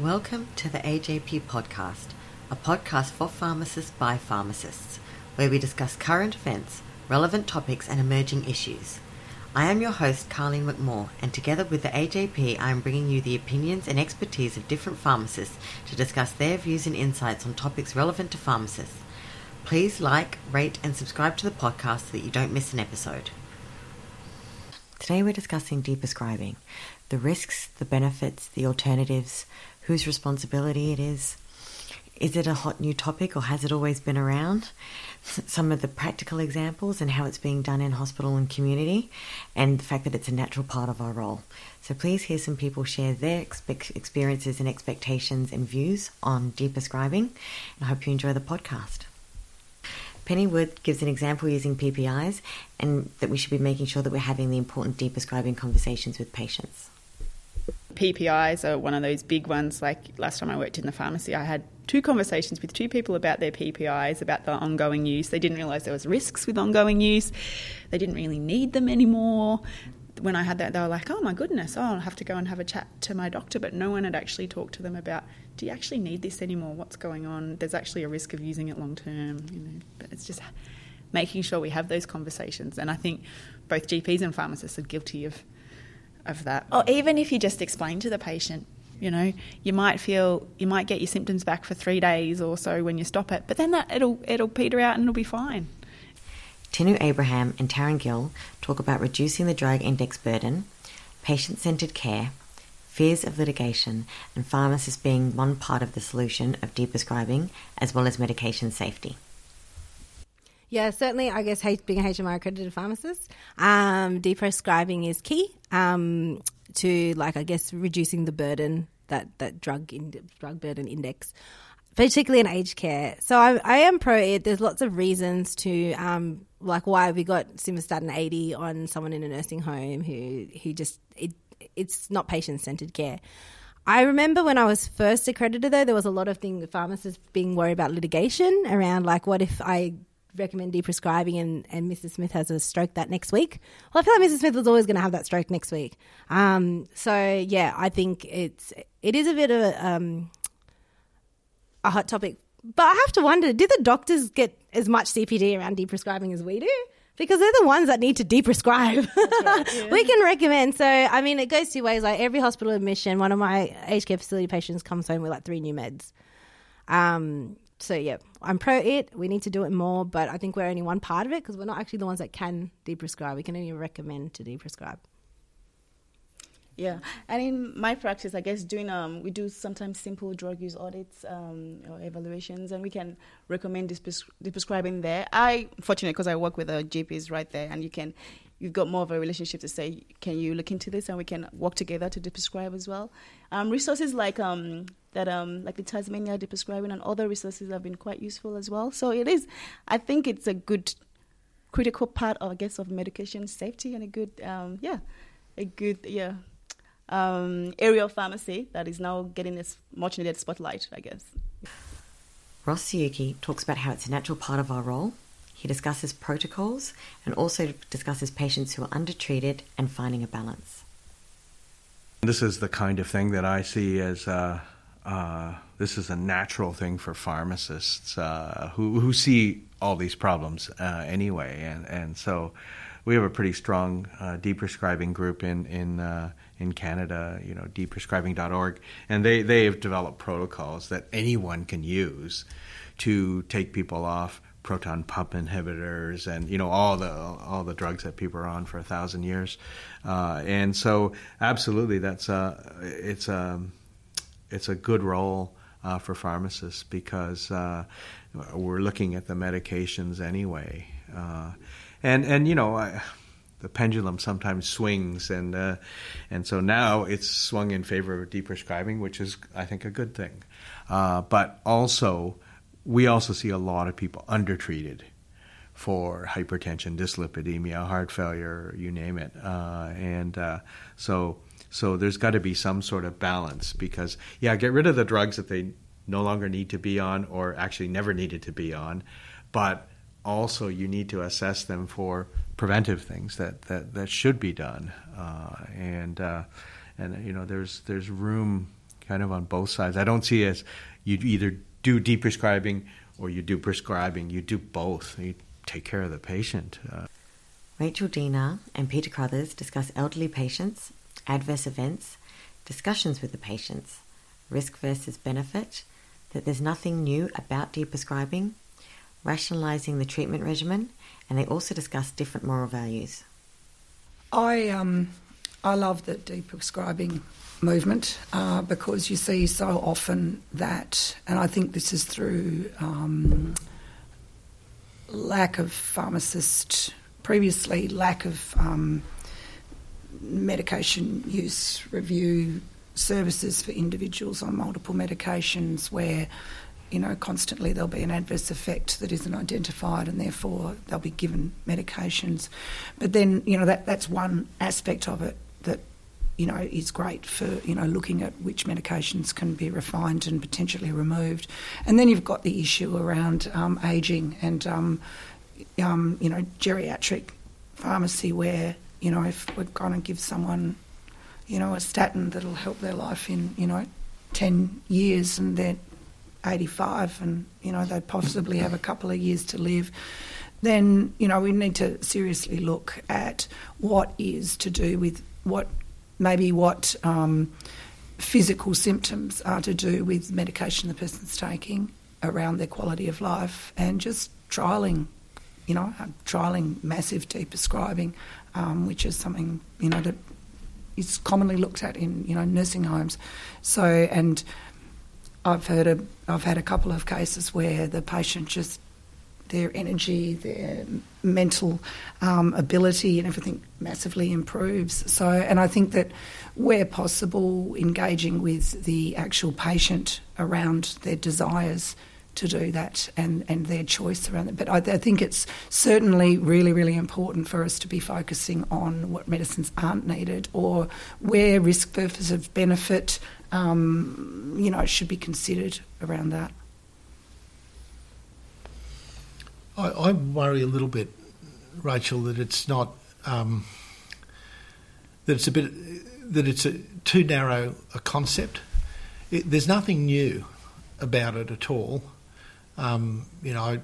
Welcome to the AJP podcast, a podcast for pharmacists by pharmacists, where we discuss current events, relevant topics, and emerging issues. I am your host, Carlene McMaugh, and together with the AJP, I am bringing you the opinions and expertise of different pharmacists to discuss their views and insights on topics relevant to pharmacists. Please like, rate, and subscribe to the podcast so that you don't miss an episode. Today we're discussing deprescribing, the risks, the benefits, the alternatives, whose responsibility it is. Is it a hot new topic or has it always been around? Some of the practical examples and how it's being done in hospital and community, and the fact that it's a natural part of our role. So please hear some people share their expe- experiences and expectations and views on deprescribing, and I hope you enjoy the podcast. Penny Wood gives an example using PPIs and that we should be making sure that we're having the important deprescribing conversations with patients. PPIs are one of those big ones. Like last time I worked in the pharmacy, I had two conversations with two people about their PPIs, about the ongoing use. They didn't realise there was risks with ongoing use. They didn't really need them anymore. When I had that, they were like, "Oh my goodness, oh, I'll have to go and have a chat to my doctor." But no one had actually talked to them about, "Do you actually need this anymore? What's going on? There's actually a risk of using it long term." You know, but it's just making sure we have those conversations. And I think both GPs and pharmacists are guilty of of that. Or even if you just explain to the patient, you know, you might feel you might get your symptoms back for three days or so when you stop it, but then that it'll it'll peter out and it'll be fine. Tinu Abraham and Taryn Gill talk about reducing the drug index burden, patient centered care, fears of litigation, and pharmacists being one part of the solution of deprescribing as well as medication safety. Yeah, certainly. I guess being a HMR accredited pharmacist, um, deprescribing is key um, to, like, I guess, reducing the burden that that drug in, drug burden index, particularly in aged care. So I, I am pro it. There's lots of reasons to um, like why we got simvastatin 80 on someone in a nursing home who who just it it's not patient centered care. I remember when I was first accredited, though, there was a lot of things pharmacists being worried about litigation around like, what if I recommend deprescribing and, and Mrs. Smith has a stroke that next week. Well, I feel like Mrs. Smith was always going to have that stroke next week. Um, so yeah, I think it's it is a bit of a, um, a hot topic. But I have to wonder, do the doctors get as much CPD around deprescribing as we do? Because they're the ones that need to deprescribe. Right, yeah. we can recommend. So, I mean, it goes two ways. Like every hospital admission, one of my aged care facility patients comes home with like three new meds. Um, so yeah, I'm pro it. We need to do it more, but I think we're only one part of it because we're not actually the ones that can deprescribe. We can only recommend to deprescribe. Yeah, and in my practice, I guess doing um, we do sometimes simple drug use audits um, or evaluations, and we can recommend deprescribing there. I fortunate because I work with a GPs right there, and you can you've got more of a relationship to say, can you look into this, and we can work together to deprescribe as well. Um, resources like um, that um, like the Tasmania deprescribing and other resources have been quite useful as well. So it is, I think it's a good critical part, of, I guess, of medication safety and a good, um, yeah, a good, yeah, um, area of pharmacy that is now getting this much needed spotlight, I guess. Ross Tsuyuki talks about how it's a natural part of our role. He discusses protocols and also discusses patients who are undertreated and finding a balance. This is the kind of thing that I see as uh, uh, this is a natural thing for pharmacists uh, who who see all these problems uh, anyway, and and so we have a pretty strong uh, deprescribing group in in uh, in Canada, you know, deprescribing.org, and they they have developed protocols that anyone can use to take people off proton pump inhibitors and you know all the all the drugs that people are on for a thousand years, uh, and so absolutely that's a it's a it's a good role uh, for pharmacists because uh, we're looking at the medications anyway, uh, and and you know. I, the pendulum sometimes swings, and uh, and so now it's swung in favor of deprescribing, which is I think a good thing. Uh, but also, we also see a lot of people undertreated for hypertension, dyslipidemia, heart failure, you name it, uh, and so so there's got to be some sort of balance because, yeah, get rid of the drugs that they no longer need to be on or actually never needed to be on, but also you need to assess them for preventive things that, that, that should be done. Uh, and, uh, and, you know, there's, there's room kind of on both sides. I don't see as you either do deprescribing or you do prescribing. You do both. You take care of the patient. Uh, Rachel Dienaar and Peter Crothers discuss elderly patients, adverse events, discussions with the patients, risk versus benefit, that there's nothing new about deprescribing, rationalizing the treatment regimen, and they also discuss different moral values. I um, I love the deprescribing movement uh, because you see so often that, and I think this is through um, lack of pharmacist previously, lack of um, medication use review services for individuals on multiple medications where you know, constantly there'll be an adverse effect that isn't identified and therefore they'll be given medications. But then, you know, that, that's one aspect of it that, you know, is great for, you know, looking at which medications can be refined and potentially removed. And then you've got the issue around um, ageing and, um, um, you know, geriatric pharmacy where, you know, if we're going to give someone, you know, a statin that'll help their life in, you know, 10 years and they're 85 and you know they possibly have a couple of years to live then you know we need to seriously look at what is to do with what maybe what um, physical symptoms are to do with medication the person's taking around their quality of life and just trialing you know trialing massive deprescribing um, which is something you know that is commonly looked at in you know nursing homes so and I've heard a, I've had a couple of cases where the patient just their energy, their mental um, ability, and everything massively improves. So, and I think that where possible, engaging with the actual patient around their desires to do that and, and their choice around it. But I, I, think it's certainly really, really important for us to be focusing on what medicines aren't needed or where risk versus benefit um, you know, should be considered around that. I, I, worry a little bit, Rachel, that it's not um, that it's a bit that it's a, too narrow a concept. It, there's nothing new about it at all. Um, you know, I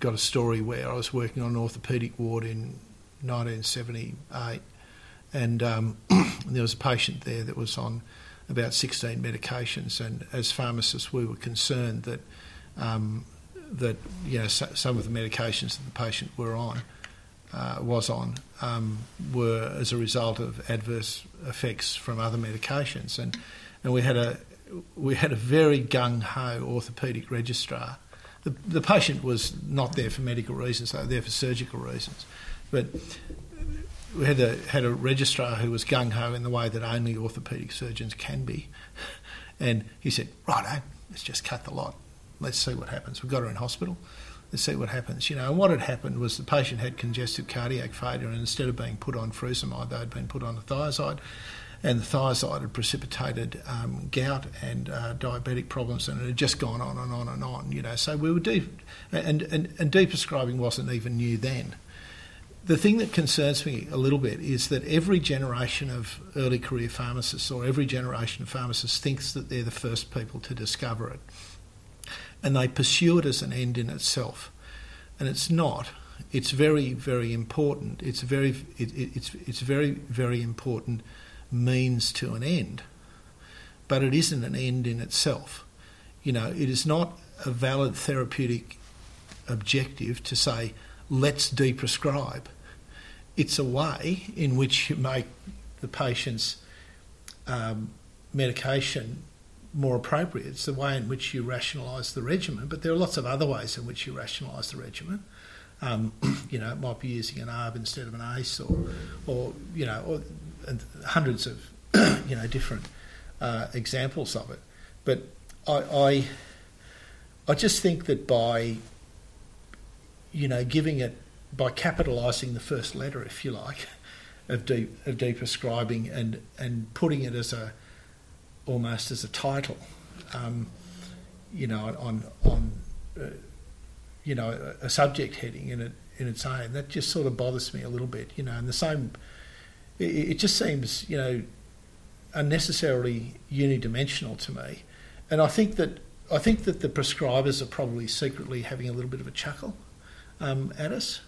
got a story where I was working on an orthopaedic ward in 1978, and um, there was a patient there that was on about 16 medications, and as pharmacists, we were concerned that um, that you know so, some of the medications that the patient were on uh, was on um, were as a result of adverse effects from other medications, and and we had a we had a very gung ho orthopaedic registrar. The, the patient was not there for medical reasons; they were there for surgical reasons, but we had a had a registrar who was gung ho in the way that only orthopaedic surgeons can be, and he said, "Righto, let's just cut the lot. Let's see what happens. We've got her in hospital. Let's see what happens." You know, and what had happened was the patient had congestive cardiac failure, and instead of being put on furosemide, they had been put on a thiazide, and the thiazide had precipitated um, gout and uh, diabetic problems, and it had just gone on and on and on. You know, so we were deep, and and, and deprescribing wasn't even new then the thing that concerns me a little bit is that every generation of early career pharmacists or every generation of pharmacists thinks that they're the first people to discover it. And they pursue it as an end in itself. And it's not. It's very, very important. It's very, it, it, it's, it's very, very important means to an end. But it isn't an end in itself. You know, it is not a valid therapeutic objective to say, let's deprescribe. It's a way in which you make the patient's um, medication more appropriate. It's the way in which you rationalise the regimen, but there are lots of other ways in which you rationalise the regimen. Um, you know, it might be using an ARB instead of an ACE, or, or you know, or, hundreds of you know different uh, examples of it. But I, I, I just think that by you know, giving it by capitalising the first letter, if you like, of deep of deprescribing and and putting it as a almost as a title, um, you know, on on uh, you know a, a, subject heading in it in its own. That just sort of bothers me a little bit, you know. And the same, it, it just seems, you know, unnecessarily unidimensional to me, and I think that I think that the prescribers are probably secretly having a little bit of a chuckle um, at us,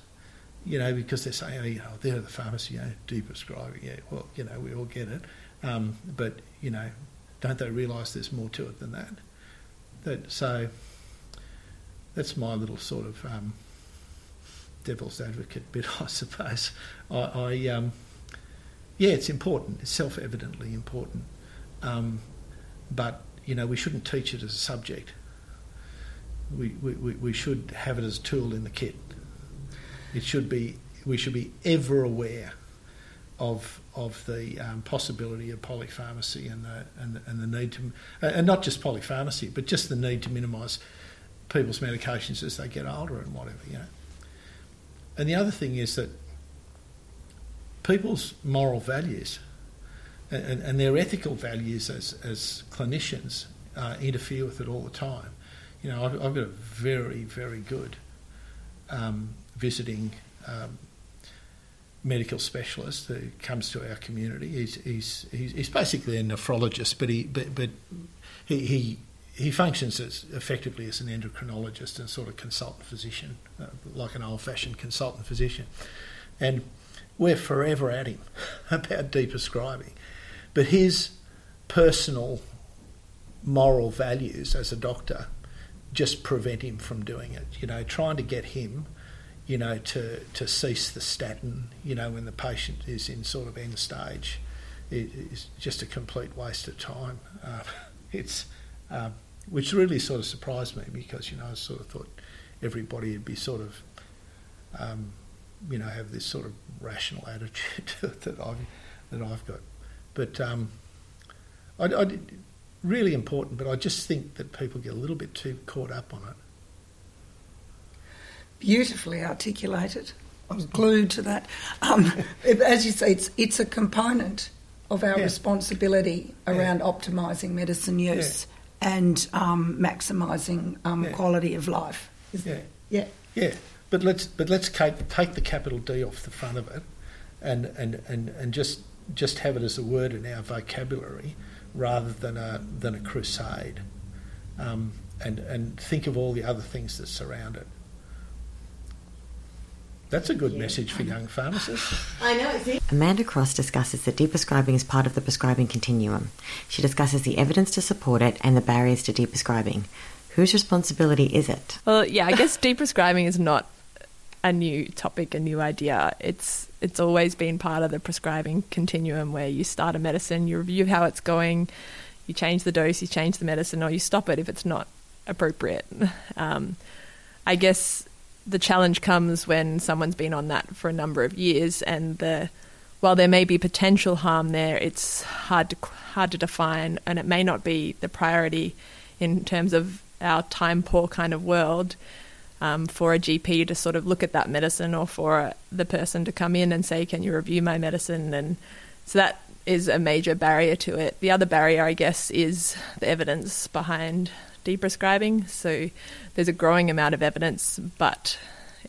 you know, because they're saying, oh, you know, they're the pharmacy, you know, deprescribing, yeah, well, you know, we all get it, um, but you know, don't they realise there's more to it than that? That so that's my little sort of um, devil's advocate bit, I suppose. I, I um, yeah, it's important. It's self-evidently important, um, but you know we shouldn't teach it as a subject. We, we, we should have it as a tool in the kit. It should be we should be ever aware of of the um, possibility of polypharmacy and the, and, and the need to and not just polypharmacy, but just the need to minimise people's medications as they get older and whatever, you know. And the other thing is that people's moral values and, and their ethical values as, as clinicians uh, interfere with it all the time. You know, I've, I've got a very, very good um, visiting um, medical specialist who comes to our community. He's, he's, he's, he's basically a nephrologist, but he, but, but he, he he functions as effectively as an endocrinologist and sort of consultant physician, uh, like an old-fashioned consultant physician, and we're forever at him about deprescribing, but his personal moral values as a doctor just prevent him from doing it. You know, trying to get him, you know, to to cease the statin, you know, when the patient is in sort of end stage, is just a complete waste of time. Uh, it's um, which really sort of surprised me because you know I sort of thought everybody would be sort of um, you know have this sort of rational attitude that I've that I've got, but um, I, I, really important. But I just think that people get a little bit too caught up on it. Beautifully articulated. I was glued to that. Um, as you say, it's it's a component of our yeah. responsibility around yeah. optimising medicine use. Yeah and um, maximising um, quality of life. yeah. Yeah. Yeah. But let's but let's take, take the capital D off the front of it, and, and, and, and just just have it as a word in our vocabulary rather than a than a crusade, um, and and think of all the other things that surround it. That's a good message for young pharmacists. I know. See? Amanda Cross discusses that deprescribing is part of the prescribing continuum. She discusses the evidence to support it and the barriers to deprescribing. Whose responsibility is it? Well, yeah, I guess deprescribing is not a new topic, a new idea. It's it's always been part of the prescribing continuum where you start a medicine, you review how it's going, you change the dose, you change the medicine, or you stop it if it's not appropriate. Um, I guess the challenge comes when someone's been on that for a number of years, and the while there may be potential harm there, it's hard to hard to define, and it may not be the priority in terms of our time poor kind of world. Um, for a GP to sort of look at that medicine, or for the person to come in and say, "Can you review my medicine?" and so that is a major barrier to it. The other barrier, I guess, is the evidence behind deprescribing. So there's a growing amount of evidence, but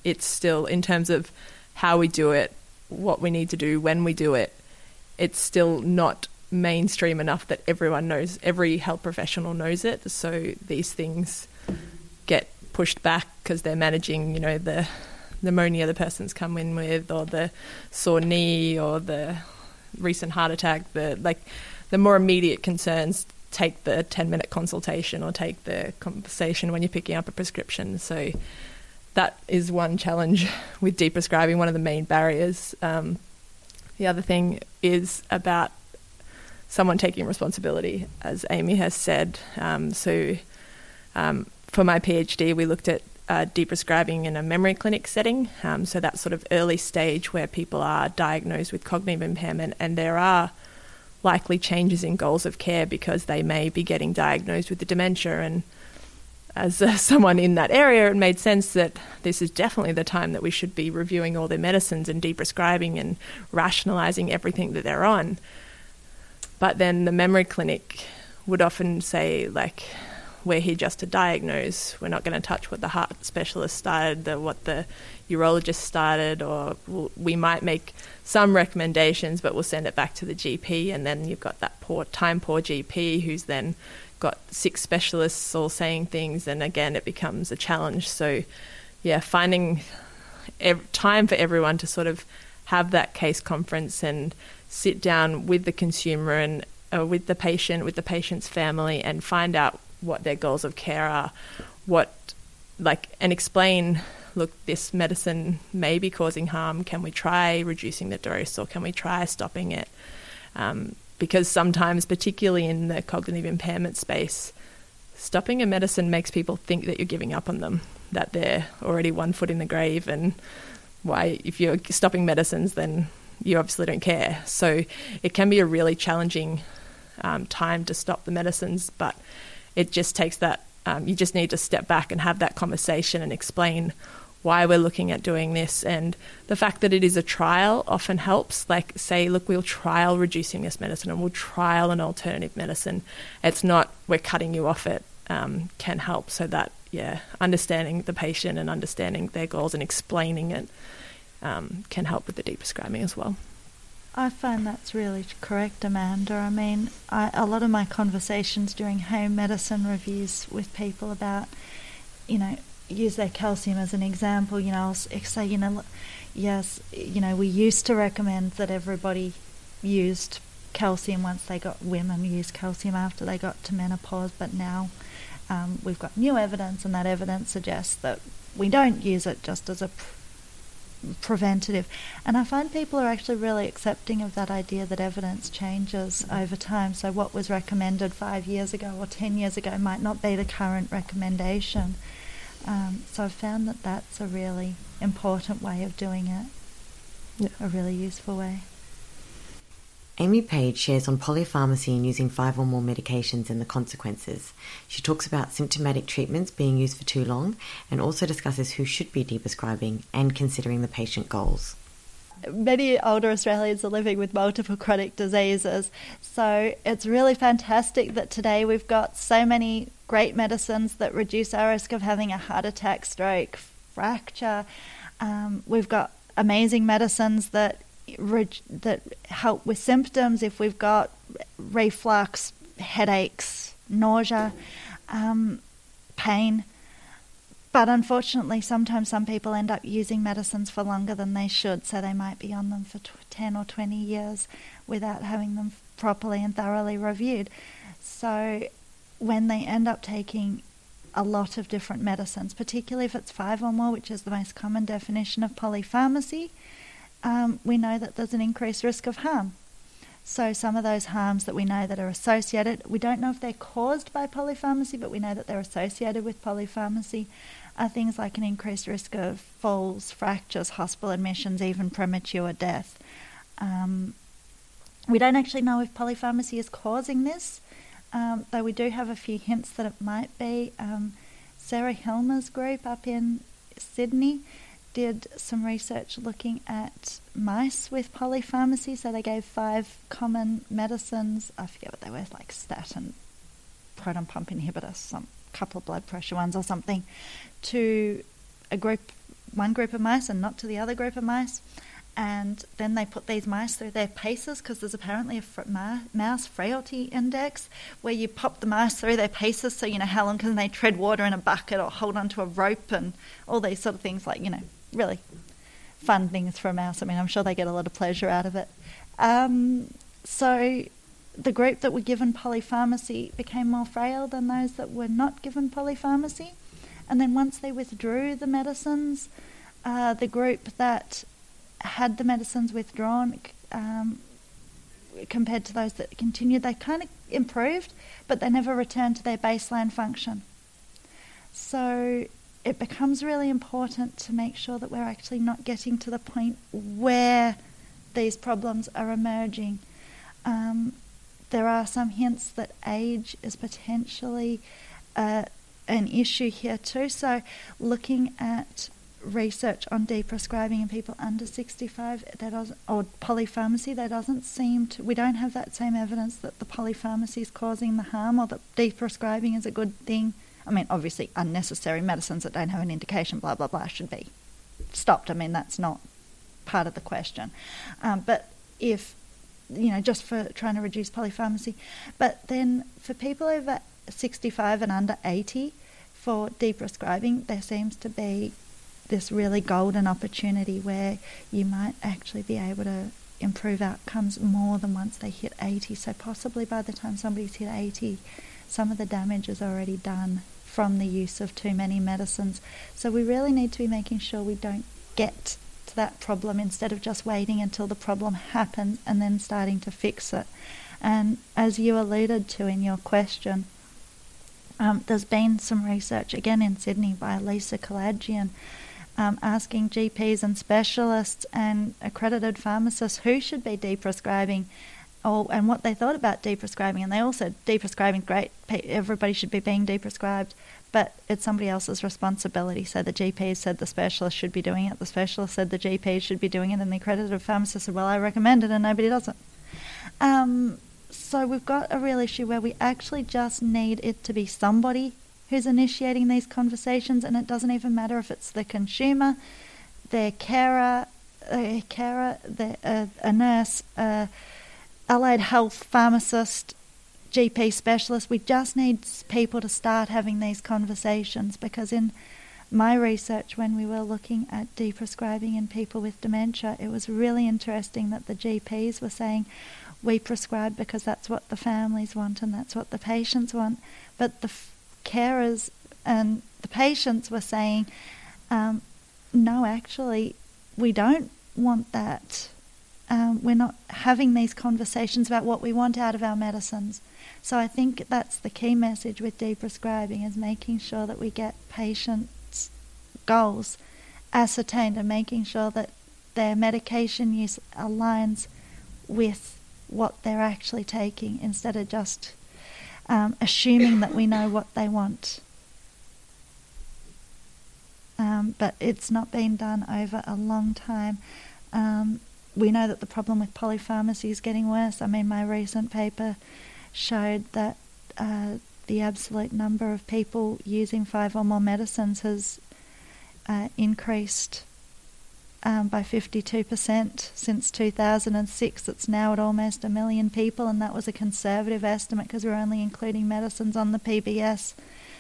it's still, in terms of how we do it, what we need to do, when we do it, it's still not mainstream enough that everyone knows, every health professional knows it. So these things get pushed back because they're managing, you know, the pneumonia the person's come in with, or the sore knee, or the recent heart attack. The like the more immediate concerns take the 10 minute consultation or take the conversation when you're picking up a prescription. So that is one challenge with deprescribing, one of the main barriers. Um, the other thing is about someone taking responsibility, as Amy has said. Um, so um, for my PhD, we looked at uh, deprescribing in a memory clinic setting. Um, so that sort of early stage where people are diagnosed with cognitive impairment, and there are likely changes in goals of care because they may be getting diagnosed with the dementia. And as uh, someone in that area, it made sense that this is definitely the time that we should be reviewing all their medicines and deprescribing and rationalising everything that they're on. But then the memory clinic would often say, like, we're here just to diagnose. We're not going to touch what the heart specialist started, the, what the urologist started, or we might make some recommendations, but we'll send it back to the GP, and then you've got that poor time poor GP who's then got six specialists all saying things, and again it becomes a challenge. So, yeah, finding ev- time for everyone to sort of have that case conference and sit down with the consumer and uh, with the patient, with the patient's family, and find out what their goals of care are, what like, and explain. Look, this medicine may be causing harm. Can we try reducing the dose, or can we try stopping it? Um, because sometimes, particularly in the cognitive impairment space, stopping a medicine makes people think that you're giving up on them, that they're already one foot in the grave, and why, if you're stopping medicines, then you obviously don't care. So it can be a really challenging um, time to stop the medicines, but it just takes that. Um, you just need to step back and have that conversation and explain why we're looking at doing this. And the fact that it is a trial often helps. Like, say, look, we'll trial reducing this medicine and we'll trial an alternative medicine. It's not we're cutting you off it, um, can help so that, yeah, understanding the patient and understanding their goals and explaining it um, can help with the deprescribing as well. I find that's really correct, Amanda. I mean, I, a lot of my conversations during home medicine reviews with people about, you know, use their calcium as an example. You know, I'll say, you know, yes, you know, we used to recommend that everybody used calcium once they got women used calcium after they got to menopause, but now um, we've got new evidence, and that evidence suggests that we don't use it just as a preventative. And I find people are actually really accepting of that idea that evidence changes over time. So, what was recommended five years ago or ten years ago might not be the current recommendation. Um, so, I've found that that's a really important way of doing it, yeah. a really useful way. Amy Page shares on polypharmacy and using five or more medications and the consequences. She talks about symptomatic treatments being used for too long and also discusses who should be deprescribing and considering the patient goals. Many older Australians are living with multiple chronic diseases, so it's really fantastic that today we've got so many great medicines that reduce our risk of having a heart attack, stroke, fracture. Um, we've got amazing medicines that that help with symptoms if we've got reflux, headaches, nausea, um, pain. But unfortunately, sometimes some people end up using medicines for longer than they should, so they might be on them for 10 or 20 years without having them properly and thoroughly reviewed. So when they end up taking a lot of different medicines, particularly if it's five or more, which is the most common definition of polypharmacy, um, we know that there's an increased risk of harm. So some of those harms that we know that are associated, we don't know if they're caused by polypharmacy, but we know that they're associated with polypharmacy, are things like an increased risk of falls, fractures, hospital admissions, even premature death. Um, we don't actually know if polypharmacy is causing this, um, though we do have a few hints that it might be. Um, Sarah Hilmer's group up in Sydney did some research looking at mice with polypharmacy. So they gave five common medicines. I forget what they were, like statin, proton pump inhibitor, some couple of blood pressure ones or something, to a group, one group of mice, and not to the other group of mice. And then they put these mice through their paces because there's apparently a fr- mouse frailty index where you pop the mice through their paces so you know how long can they tread water in a bucket or hold onto a rope and all these sort of things like you know really fun things for a mouse. I mean, I'm sure they get a lot of pleasure out of it. Um, so the group that were given polypharmacy became more frail than those that were not given polypharmacy. And then once they withdrew the medicines, uh, the group that had the medicines withdrawn um, compared to those that continued, they kind of improved, but they never returned to their baseline function. So it becomes really important to make sure that we're actually not getting to the point where these problems are emerging. Um, there are some hints that age is potentially uh, an issue here too. So, looking at research on deprescribing in people under 65 that or polypharmacy that doesn't seem to we don't have that same evidence that the polypharmacy is causing the harm or that deprescribing is a good thing i mean obviously unnecessary medicines that don't have an indication blah blah blah should be stopped. I mean that's not part of the question. Um, but if you know just for trying to reduce polypharmacy but then for people over 65 and under 80 for deprescribing there seems to be this really golden opportunity where you might actually be able to improve outcomes more than once they hit 80. So, possibly by the time somebody's hit 80, some of the damage is already done from the use of too many medicines. So, we really need to be making sure we don't get to that problem instead of just waiting until the problem happens and then starting to fix it. And as you alluded to in your question, um, there's been some research again in Sydney by Lisa Kouladjian um, asking GPs and specialists and accredited pharmacists who should be deprescribing or, and what they thought about deprescribing. And they all said deprescribing great, everybody should be being deprescribed, but it's somebody else's responsibility. So the GPs said the specialist should be doing it, the specialist said the GPs should be doing it, and the accredited pharmacist said, well, I recommend it, and nobody does it. Um, so we've got a real issue where we actually just need it to be somebody who's initiating these conversations, and it doesn't even matter if it's the consumer, their carer, a carer, the, uh, a nurse, uh, allied health pharmacist, GP specialist. We just need people to start having these conversations because in my research, when we were looking at deprescribing in people with dementia, it was really interesting that the GPs were saying, we prescribe because that's what the families want and that's what the patients want. But the carers and the patients were saying, um, no, actually, we don't want that. Um, we're not having these conversations about what we want out of our medicines. So I think that's the key message with deprescribing is making sure that we get patients' goals ascertained and making sure that their medication use aligns with what they're actually taking instead of just um, assuming that we know what they want. Um, but it's not been done over a long time. Um, we know that the problem with polypharmacy is getting worse. I mean, my recent paper showed that uh, the absolute number of people using five or more medicines has uh, increased um, by 52% since 2006. It's now at almost a million people, and that was a conservative estimate because we're only including medicines on the PBS.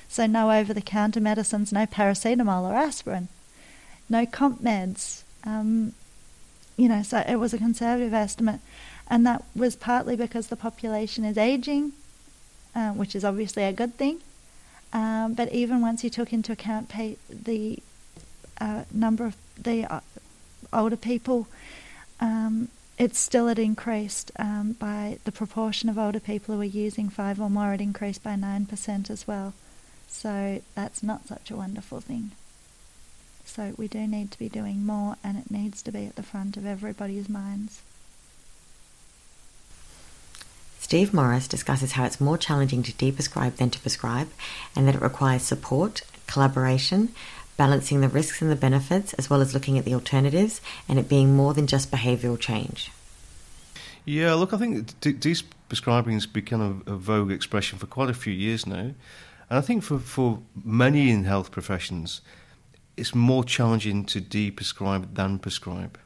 So, no over the counter medicines, no paracetamol or aspirin, no comp meds. Um, you know, so it was a conservative estimate, and that was partly because the population is aging, uh, which is obviously a good thing. Um, but even once you took into account pay, the uh, number of the uh, older people, um, it's still had increased um, by the proportion of older people who were using five or more, it increased by 9% as well. So that's not such a wonderful thing. So we do need to be doing more, and it needs to be at the front of everybody's minds. Steve Morris discusses how it's more challenging to deprescribe than to prescribe, and that it requires support, collaboration, balancing the risks and the benefits, as well as looking at the alternatives, and it being more than just behavioural change. Yeah, look, I think de- prescribing has become a, a, vogue expression for quite a few years now. And I think for, for many in health professions, it's more challenging to de-prescribe than prescribe,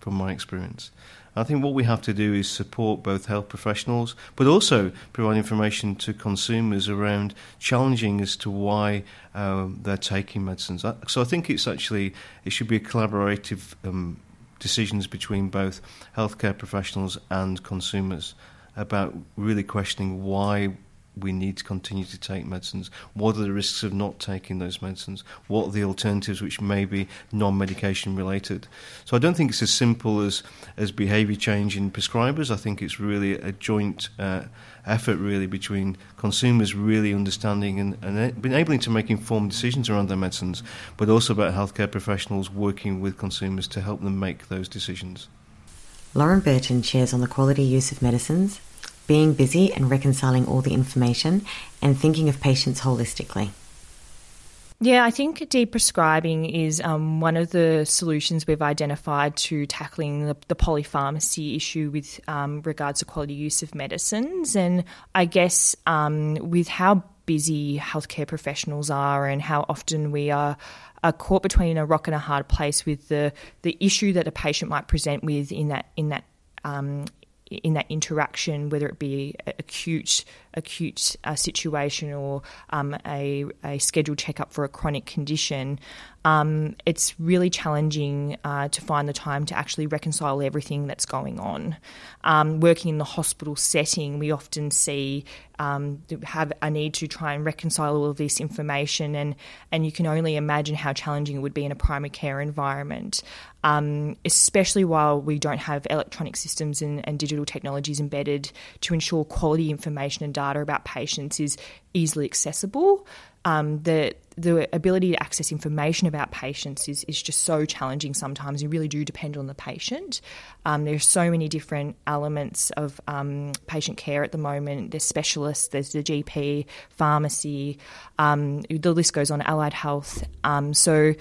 from my experience. I think what we have to do is support both health professionals, but also provide information to consumers around challenging as to why um, they're taking medicines. So I think it's actually it should be a collaborative um, decisions between both healthcare professionals and consumers about really questioning why we need to continue to take medicines? What are the risks of not taking those medicines? What are the alternatives which may be non medication related? So I don't think it's as simple as, as behaviour change in prescribers. I think it's really a joint uh, effort, really, between consumers really understanding and, and being able to make informed decisions around their medicines, but also about healthcare professionals working with consumers to help them make those decisions. Lauren Burton shares on the quality use of medicines being busy and reconciling all the information, and thinking of patients holistically. Yeah, I think deprescribing is um, one of the solutions we've identified to tackling the, the polypharmacy issue with um, regards to quality use of medicines. And I guess um, with how busy healthcare professionals are and how often we are are caught between a rock and a hard place with the the issue that a patient might present with in that in that um, in that interaction, whether it be acute acute uh, situation or um, a, a scheduled checkup for a chronic condition, um, it's really challenging uh, to find the time to actually reconcile everything that's going on. Um, working in the hospital setting, we often see um, have a need to try and reconcile all of this information, and and you can only imagine how challenging it would be in a primary care environment, um, especially while we don't have electronic systems and, and digital technologies embedded to ensure quality information and data about patients is easily accessible. Um, the the ability to access information about patients is, is just so challenging sometimes. You really do depend on the patient. Um, are so many different elements of um, patient care at the moment. There's specialists, there's the GP, pharmacy, um, the list goes on, allied health. Um, so,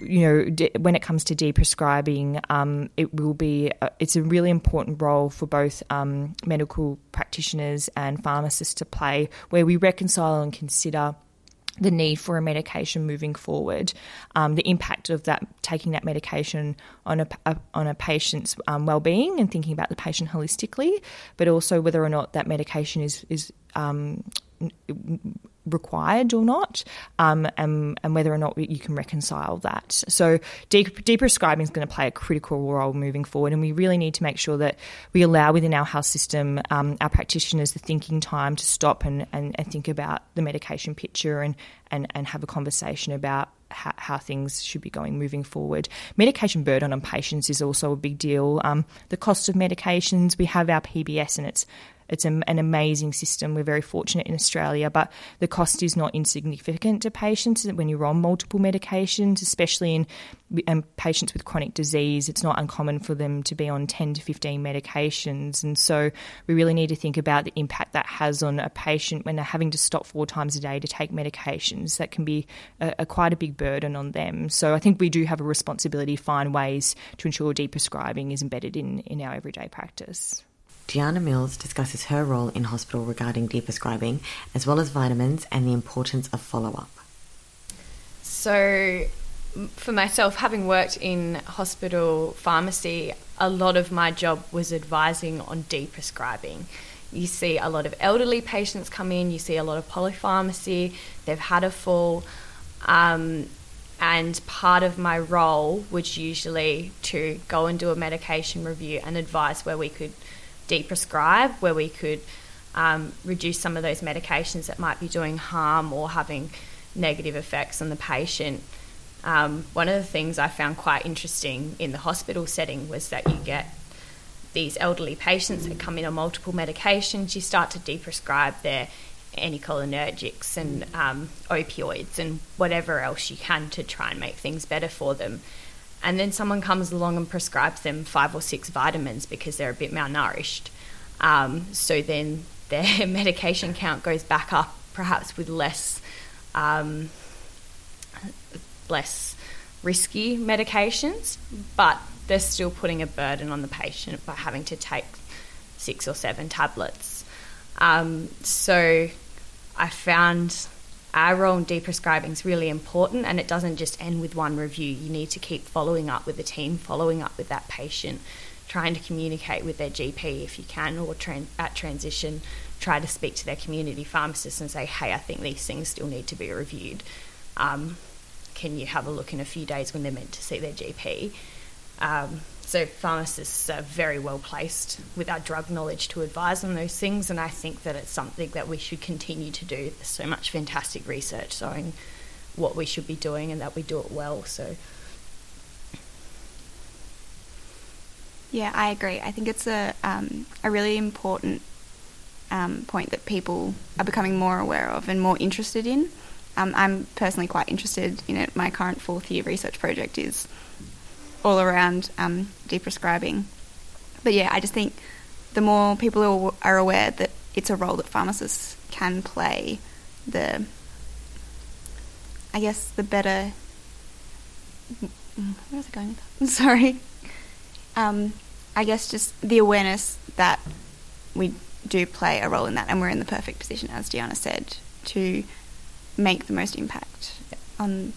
you know, de- when it comes to deprescribing, um, it will be uh, it's a really important role for both um, medical practitioners and pharmacists to play, where we reconcile and consider the need for a medication moving forward, um, the impact of that taking that medication on a, a on a patient's um, well-being and thinking about the patient holistically, but also whether or not that medication is is um, required or not, um, and, and, whether or not you can reconcile that. So, de- deprescribing is going to play a critical role moving forward, and we really need to make sure that we allow within our health system um, our practitioners the thinking time to stop and, and, and, think about the medication picture and, and, and have a conversation about how, how, things should be going moving forward. Medication burden on patients is also a big deal. Um, the cost of medications, we have our PBS and it's it's an amazing system. We're very fortunate in Australia, but the cost is not insignificant to patients when you're on multiple medications, especially in um, patients with chronic disease. It's not uncommon for them to be on 10 to 15 medications. And so we really need to think about the impact that has on a patient when they're having to stop four times a day to take medications. That can be a, a quite a big burden on them. So I think we do have a responsibility to find ways to ensure deprescribing is embedded in, in our everyday practice. Diana Mills discusses her role in hospital regarding deprescribing, as well as vitamins and the importance of follow up. So, for myself, having worked in hospital pharmacy, a lot of my job was advising on deprescribing. You see a lot of elderly patients come in, you see a lot of polypharmacy, they've had a fall. Um, and part of my role was usually to go and do a medication review and advise where we could deprescribe, where we could um, reduce some of those medications that might be doing harm or having negative effects on the patient. Um, one of the things I found quite interesting in the hospital setting was that you get these elderly patients that come in on multiple medications, you start to deprescribe their anticholinergics and um, opioids and whatever else you can to try and make things better for them and then someone comes along and prescribes them five or six vitamins because they're a bit malnourished. Um, so then their medication count goes back up, perhaps with less um, less risky medications, but they're still putting a burden on the patient by having to take six or seven tablets. Um, so I found our role in deprescribing is really important and it doesn't just end with one review. You need to keep following up with the team, following up with that patient, trying to communicate with their GP if you can, or tran- at transition, try to speak to their community pharmacist and say, hey, I think these things still need to be reviewed. Um, can you have a look in a few days when they're meant to see their GP? Um, so pharmacists are very well placed with our drug knowledge to advise on those things, and I think that it's something that we should continue to do. There's so much fantastic research showing what we should be doing and that we do it well. So. Yeah, I agree. I think it's a um, a really important um, point that people are becoming more aware of and more interested in. Um, I'm personally quite interested in it. My current fourth year research project is all around um, deprescribing. But yeah, I just think the more people are aware that it's a role that pharmacists can play, the I guess the better. Where was I going with that? Sorry. Um, I guess just the awareness that we do play a role in that, and we're in the perfect position, as Diana said, to make the most impact on,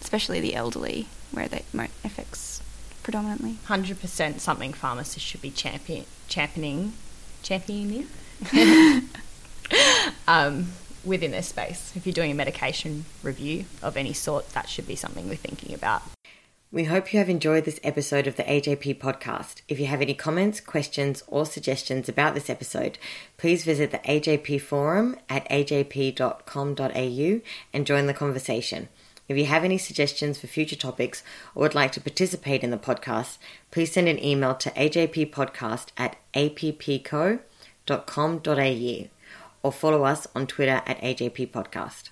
especially the elderly, where they mo- affects predominantly. Hundred percent, something pharmacists should be champion, championing, championing um, within their space. If you're doing a medication review of any sort, that should be something we're thinking about. We hope you have enjoyed this episode of the AJP podcast. If you have any comments, questions, or suggestions about this episode, please visit the AJP forum at ajp.com.au and join the conversation. If you have any suggestions for future topics or would like to participate in the podcast, please send an email to ajppodcast at appco.com.au or follow us on Twitter at AJP Podcast.